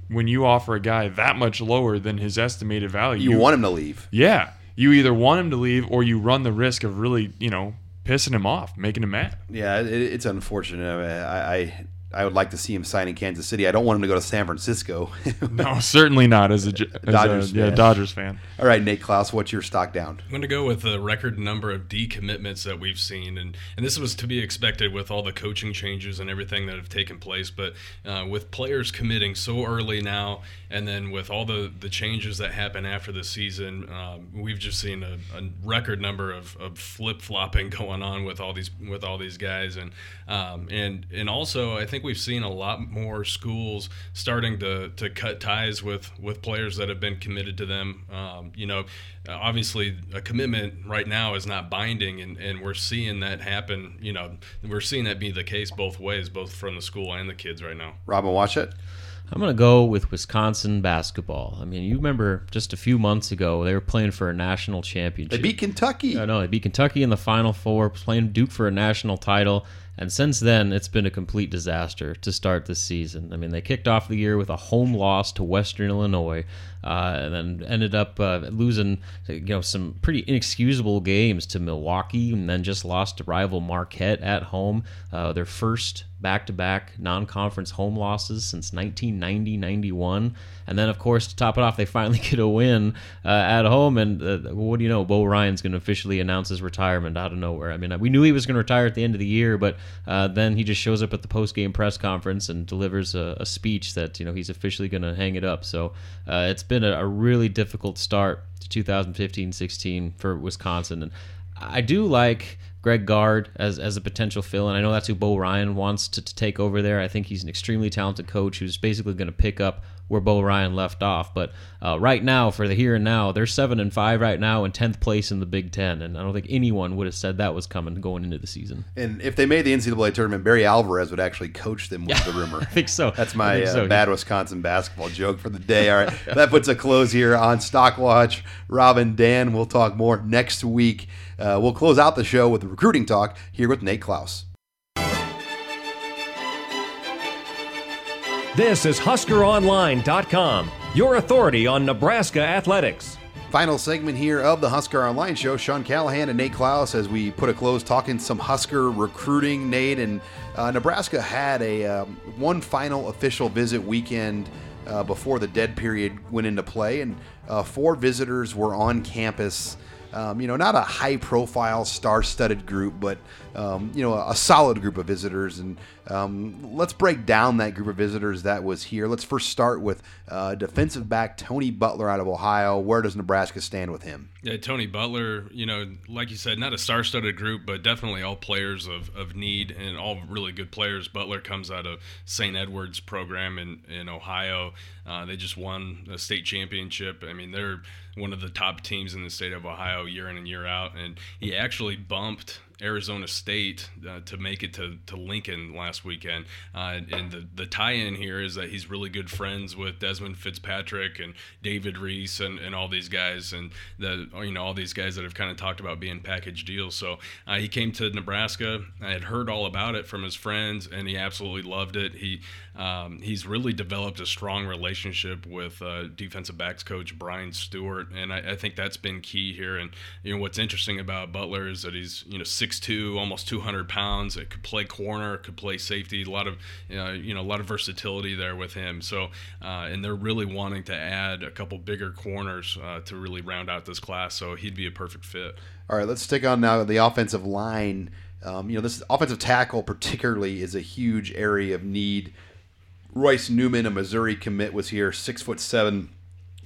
when you offer a guy that much lower than his estimated value, You want him to leave. Yeah, you either want him to leave or you run the risk of really, you know, pissing him off, making him mad. Yeah, it, it's unfortunate. I, I I would like to see him sign in Kansas City. I don't want him to go to San Francisco. no, certainly not as a, as Dodgers a yeah, fan. Dodgers fan. All right, Nate Clouse, what's your stock down? I'm going to go with the record number of decommitments that we've seen, and and this was to be expected with all the coaching changes and everything that have taken place. But uh, with players committing so early now, and then with all the the changes that happen after the season, um, we've just seen a, a record number of, of flip flopping going on with all these with all these guys, and um, and and also I think we've seen a lot more schools starting to to cut ties with with players that have been committed to them. Um, you know, obviously a commitment right now is not binding, and, and we're seeing that happen. You know, we're seeing that be the case both ways, both from the school and the kids right now. Robin, Washut. I'm going to go with Wisconsin basketball. I mean, you remember just a few months ago, they were playing for a national championship. They beat Kentucky. I know, they beat Kentucky in the Final Four, playing Duke for a national title. And since then, it's been a complete disaster to start this season. I mean, they kicked off the year with a home loss to Western Illinois, uh, and then ended up uh, losing, you know, some pretty inexcusable games to Milwaukee, and then just lost to rival Marquette at home. Uh, their first back-to-back non-conference home losses since 1990-91 and then of course to top it off they finally get a win uh, at home and uh, what do you know bo ryan's going to officially announce his retirement out of nowhere i mean we knew he was going to retire at the end of the year but uh, then he just shows up at the post-game press conference and delivers a, a speech that you know he's officially going to hang it up so uh, it's been a, a really difficult start to 2015-16 for wisconsin and i do like Greg Gard as, as a potential fill, and I know that's who Bo Ryan wants to, to take over there. I think he's an extremely talented coach who's basically going to pick up where Bo Ryan left off. But uh, right now, for the here and now, they're seven and five right now and tenth place in the Big Ten, and I don't think anyone would have said that was coming going into the season. And if they made the NCAA tournament, Barry Alvarez would actually coach them. Was the rumor? I think so. That's my so. uh, bad Wisconsin basketball joke for the day. All right, that puts a close here on Stockwatch. Robin, Dan, we'll talk more next week. Uh, we'll close out the show with the recruiting talk here with Nate Clouse. This is HuskerOnline.com, your authority on Nebraska athletics. Final segment here of the Husker Online Show. Sean Callahan and Nate Clouse as we put a close talking some Husker recruiting. Nate and uh, Nebraska had a um, one final official visit weekend uh, before the dead period went into play, and uh, four visitors were on campus. Um, you know, not a high profile, star studded group, but, um, you know, a, solid group of visitors. And um, let's break down that group of visitors that was here. Let's first start with uh, defensive back Tony Butler out of Ohio. Where does Nebraska stand with him? Yeah, Tony Butler, you know, like you said, not a star studded group, but definitely all players of, of need and all really good players. Butler comes out of St. Edward's program in, in Ohio. Uh, they just won a state championship. I mean, they're one of the top teams in the state of Ohio year in and year out. And he actually bumped Arizona State uh, to make it to, to Lincoln last weekend. Uh, and the, the tie in here is that he's really good friends with Desmond Fitzpatrick and David Reese and, and all these guys, and the you know all these guys that have kind of talked about being package deals. So uh, he came to Nebraska. I had heard all about it from his friends, and he absolutely loved it. He um, he's really developed a strong relationship with uh, defensive backs coach Brian Stewart, and I, I think that's been key here. And you know what's interesting about Butler is that he's you know 6'2", almost 200 pounds. It could play corner, could play safety. A lot of uh, you know a lot of versatility there with him. So uh, and they're really wanting to add a couple bigger corners uh, to really round out this class. So he'd be a perfect fit. All right, let's stick on now the offensive line. Um, you know, this offensive tackle particularly is a huge area of need. Royce Newman, a Missouri commit, was here, six foot seven,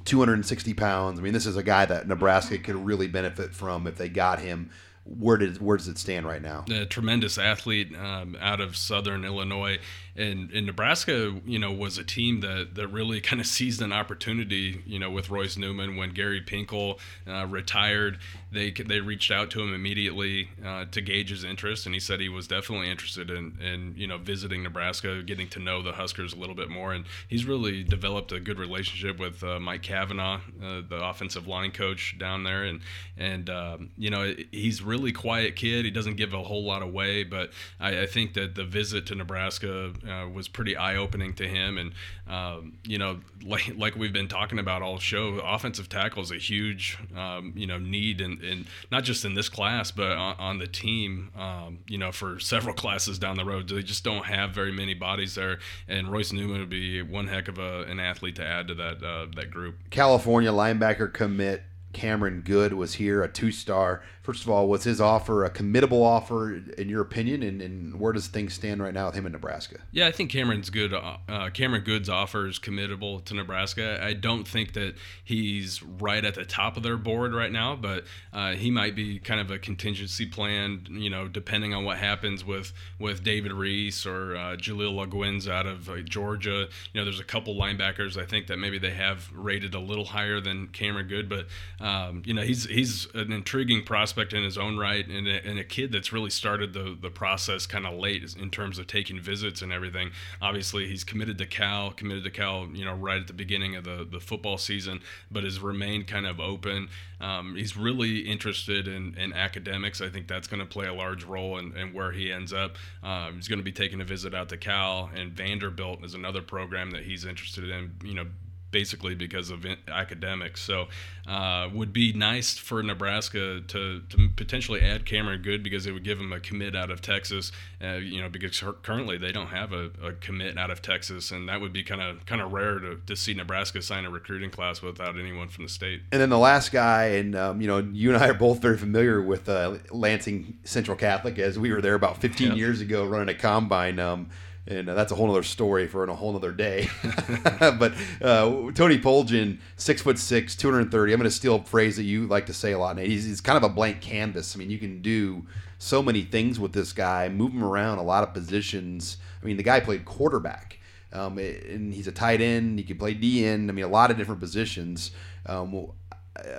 260 pounds. I mean, this is a guy that Nebraska could really benefit from if they got him. Where did where does it stand right now? A tremendous athlete um, out of Southern Illinois, and, and Nebraska, you know, was a team that that really kind of seized an opportunity, you know, with Royce Newman when Gary Pinkel uh, retired. They they reached out to him immediately uh, to gauge his interest, and he said he was definitely interested in in you know visiting Nebraska, getting to know the Huskers a little bit more, and he's really developed a good relationship with uh, Mike Cavanaugh, uh, the offensive line coach down there, and and um, you know he's really really quiet kid. He doesn't give a whole lot away, but I, I think that the visit to Nebraska uh, was pretty eye opening to him. And um, you know, like like we've been talking about all show, offensive tackle is a huge um, you know need, in, in not just in this class, but on, on the team. Um, you know, for several classes down the road, they just don't have very many bodies there. And Royce Newman would be one heck of a, an athlete to add to that uh, that group. California linebacker commit Cameron Goode was here, a two star. First of all, was his offer a committable offer in your opinion, and, and, where does things stand right now with him in Nebraska? Yeah, I think Cameron's good. Uh, uh, Cameron Goode's offer is committable to Nebraska. I don't think that he's right at the top of their board right now, but uh, he might be kind of a contingency plan. You know, depending on what happens with with David Reese or uh, Jaleel Laguins out of uh, Georgia. You know, there's a couple linebackers I think that maybe they have rated a little higher than Cameron Goode, but um, you know, he's he's an intriguing prospect in his own right, and a, and a kid that's really started the the process kind of late in terms of taking visits and everything. Obviously, he's committed to Cal, committed to Cal, you know, right at the beginning of the the football season, but has remained kind of open. Um, he's really interested in, in academics. I think that's going to play a large role in, in where he ends up. Uh, he's going to be taking a visit out to Cal, and Vanderbilt is another program that he's interested in. You know, basically because of academics. So, uh, would be nice for Nebraska to, to potentially add Cameron Goode because it would give him a commit out of Texas. Uh, you know, because currently they don't have a, a commit out of Texas, and that would be kind of kind of rare to, to see Nebraska sign a recruiting class without anyone from the state. And then the last guy, and um, you know, you and I are both very familiar with uh, Lansing Central Catholic, as we were there about 15 yep. years ago running a combine. Um, and uh, that's a whole other story for a whole other day. but uh, Tony Poljan, six foot six, two hundred thirty. I'm going to steal a phrase that you like to say a lot, Nate. He's, he's, kind of a blank canvas. I mean, you can do so many things with this guy, move him around a lot of positions. I mean, the guy played quarterback, um, and he's a tight end. He can play D end. I mean, a lot of different positions. Um,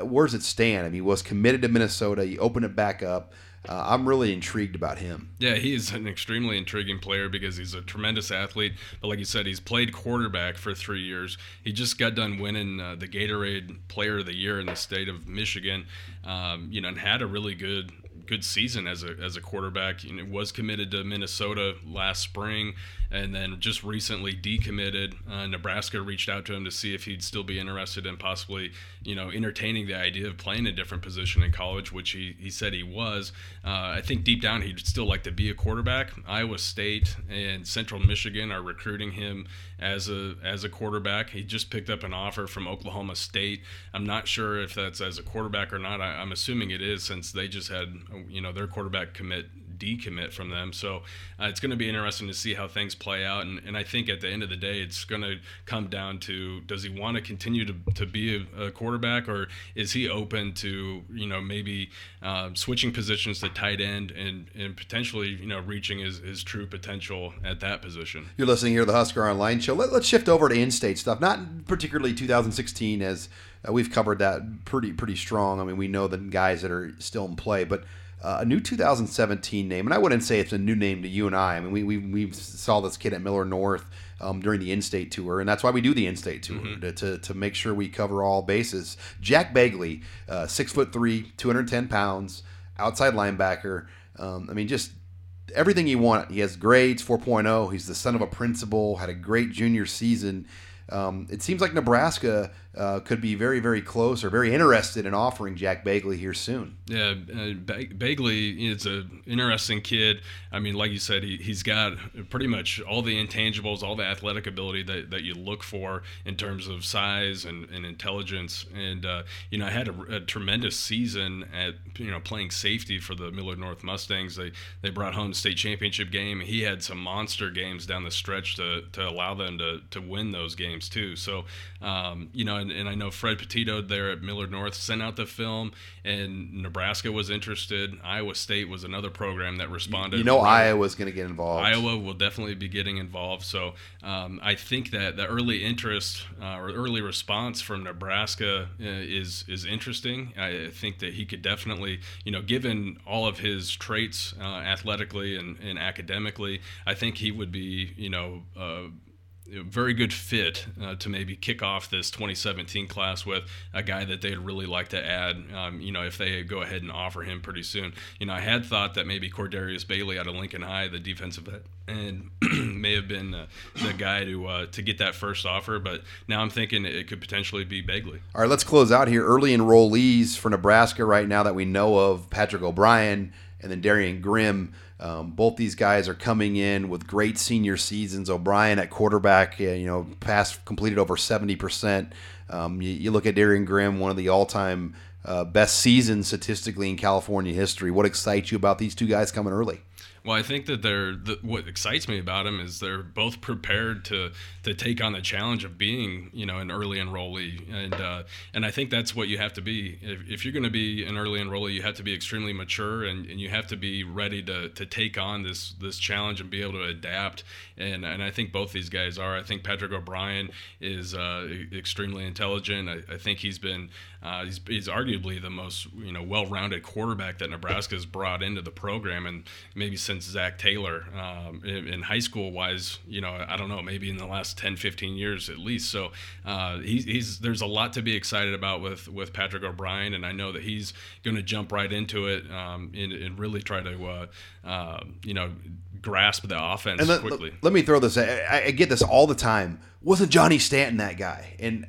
where does it stand? I mean, he was committed to Minnesota. He opened it back up uh, I'm really intrigued about him. Yeah, he's an extremely intriguing player because he's a tremendous athlete. But like you said, he's played quarterback for three years. He just got done winning uh, the Gatorade Player of the Year in the state of Michigan. Um, you know, and had a really good good season as a as a quarterback. You know, was committed to Minnesota last spring and then just recently decommitted. Uh, Nebraska reached out to him to see if he'd still be interested in possibly, you know, entertaining the idea of playing a different position in college, which he, he said he was. Uh, I think deep down he'd still like to be a quarterback. Iowa State and Central Michigan are recruiting him as a as a quarterback. He just picked up an offer from Oklahoma State. I'm not sure if that's as a quarterback or not. I, I'm assuming it is since they just had, you know, their quarterback commit decommit from them. So uh, it's going to be interesting to see how things play out. And, and I think at the end of the day, it's going to come down to does he want to continue to, to be a, a quarterback or is he open to, you know, maybe uh, switching positions to tight end and, and potentially, you know, reaching his, his true potential at that position. You're listening here to the Husker Online Show. Let, us shift over to in-state stuff, not particularly 2016 as uh, we've covered that pretty pretty strong. I mean, we know the guys that are still in play, but uh, a new 2017 name, and I wouldn't say it's a new name to you and I. I mean, we we, we saw this kid at Millard North um, during the in-state tour, and that's why we do the in-state tour mm-hmm. to, to, to make sure we cover all bases. Jack Bagley, uh, six foot three, 210 pounds, outside linebacker. Um, I mean, just everything you want. He has grades 4.0. He's the son of a principal. Had a great junior season. Um, it seems like Nebraska uh, could be very, very close or very interested in offering Jack Bagley here soon. Yeah, uh, Begley is an interesting kid. I mean, like you said, he, he's got pretty much all the intangibles, all the athletic ability that, that you look for in terms of size and, and intelligence. And, uh, you know, I had a, a, tremendous season at, you know, playing safety for the Millard North Mustangs. They, they brought home the state championship game. He had some monster games down the stretch to, to allow them to, to win those games, too. So, um, you know, and, and I know Fred Petito there at Millard North sent out the film, and Nebraska was interested. Iowa State was another program that responded. You know. Iowa's going to get involved. Iowa will definitely be getting involved. So um, I think that the early interest uh, or early response from Nebraska uh, is is interesting. I think that he could definitely, you know, given all of his traits uh, athletically and, and academically, I think he would be, you know uh, very good fit uh, to maybe kick off this 2017 class with a guy that they'd really like to add. Um, you know, if they go ahead and offer him pretty soon. You know, I had thought that maybe Cordarius Bailey out of Lincoln High, the defensive end, may have been uh, the guy to uh, to get that first offer. But now I'm thinking it could potentially be Bagley. All right, let's close out here. Early enrollees for Nebraska right now that we know of: Patrick O'Brien and then Darian Grimm. Um, both these guys are coming in with great senior seasons. O'Brien at quarterback, you know, passed completed over seventy percent. Um, you, you, look at Darian Grimm, one of the all-time uh, best seasons statistically in California history. What excites you about these two guys coming early? Well, I think that they're the, what excites me about them is they're both prepared to to take on the challenge of being, you know, an early enrollee, and uh, and I think that's what you have to be. If, if you're going to be an early enrollee, you have to be extremely mature, and, and you have to be ready to, to take on this this challenge and be able to adapt. And and I think both these guys are. I think Patrick O'Brien is uh, extremely intelligent. I, I think he's been uh, he's, he's arguably the most you know well-rounded quarterback that Nebraska has brought into the program, and maybe since Zach Taylor um, in, in, high school wise, you know I don't know maybe in the last 10, 15 years at least. So uh, he's, he's there's a lot to be excited about with with Patrick O'Brien, and I know that he's going to jump right into it um, and, and, really try to uh, uh you know grasp the offense let, quickly. Let, let, me throw this. I, I, get this all the time. Wasn't Johnny Stanton that guy? And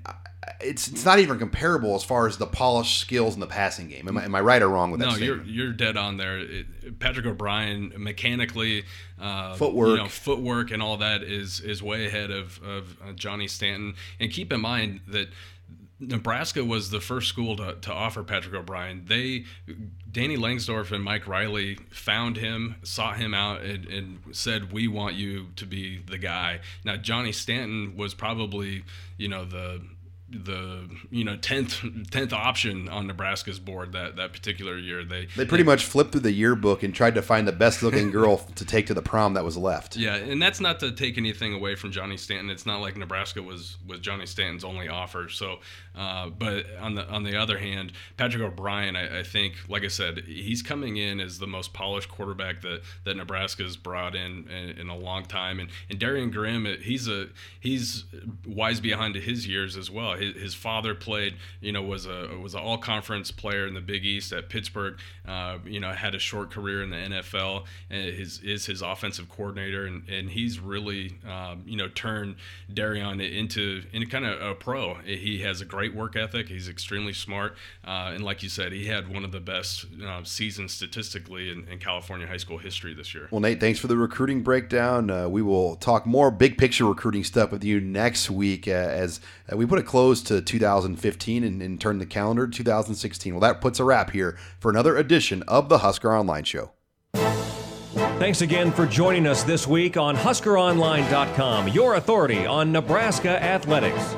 it's it's not even comparable as far as the polished skills in the passing game. Am I, am I right or wrong with that? No, statement? you're you're dead on there. It, Patrick O'Brien mechanically, uh, footwork, you know, footwork, and all that is is way ahead of of uh, Johnny Stanton. And keep in mind that. Nebraska was the first school to, to offer Patrick O'Brien. They, Danny Langsdorf and Mike Riley found him, sought him out, and, and, said, "We want you to be the guy." Now Johnny Stanton was probably, you know, the the you know tenth tenth option on Nebraska's board that that particular year. They they pretty they, much flipped through the yearbook and tried to find the best looking girl to take to the prom that was left. Yeah, and that's not to take anything away from Johnny Stanton. It's not like Nebraska was was Johnny Stanton's only offer. So, uh, but on the on the other hand, Patrick O'Brien, I, I, think, like I said, he's coming in as the most polished quarterback that that Nebraska's brought in, in in, a long time. And and Darian Grimm, he's a he's wise behind his years as well his, his father played, you know, was a was an all conference player in the Big East at Pittsburgh. Uh, you know, had a short career in the NFL. And his is his offensive coordinator, and, and he's really um, you know turned Darian into into kind of a pro. He has a great work ethic. He's extremely smart, uh, and like you said, he had one of the best uh, seasons statistically in, in, California high school history this year. Well, Nate, thanks for the recruiting breakdown. Uh, we will talk more big picture recruiting stuff with you next week uh, as uh, we put a close close to 2015 and, and turn the calendar to 2016. Well, that puts a wrap here for another edition of the Husker Online Show. Thanks again for joining us this week on HuskerOnline.com, your authority on Nebraska athletics.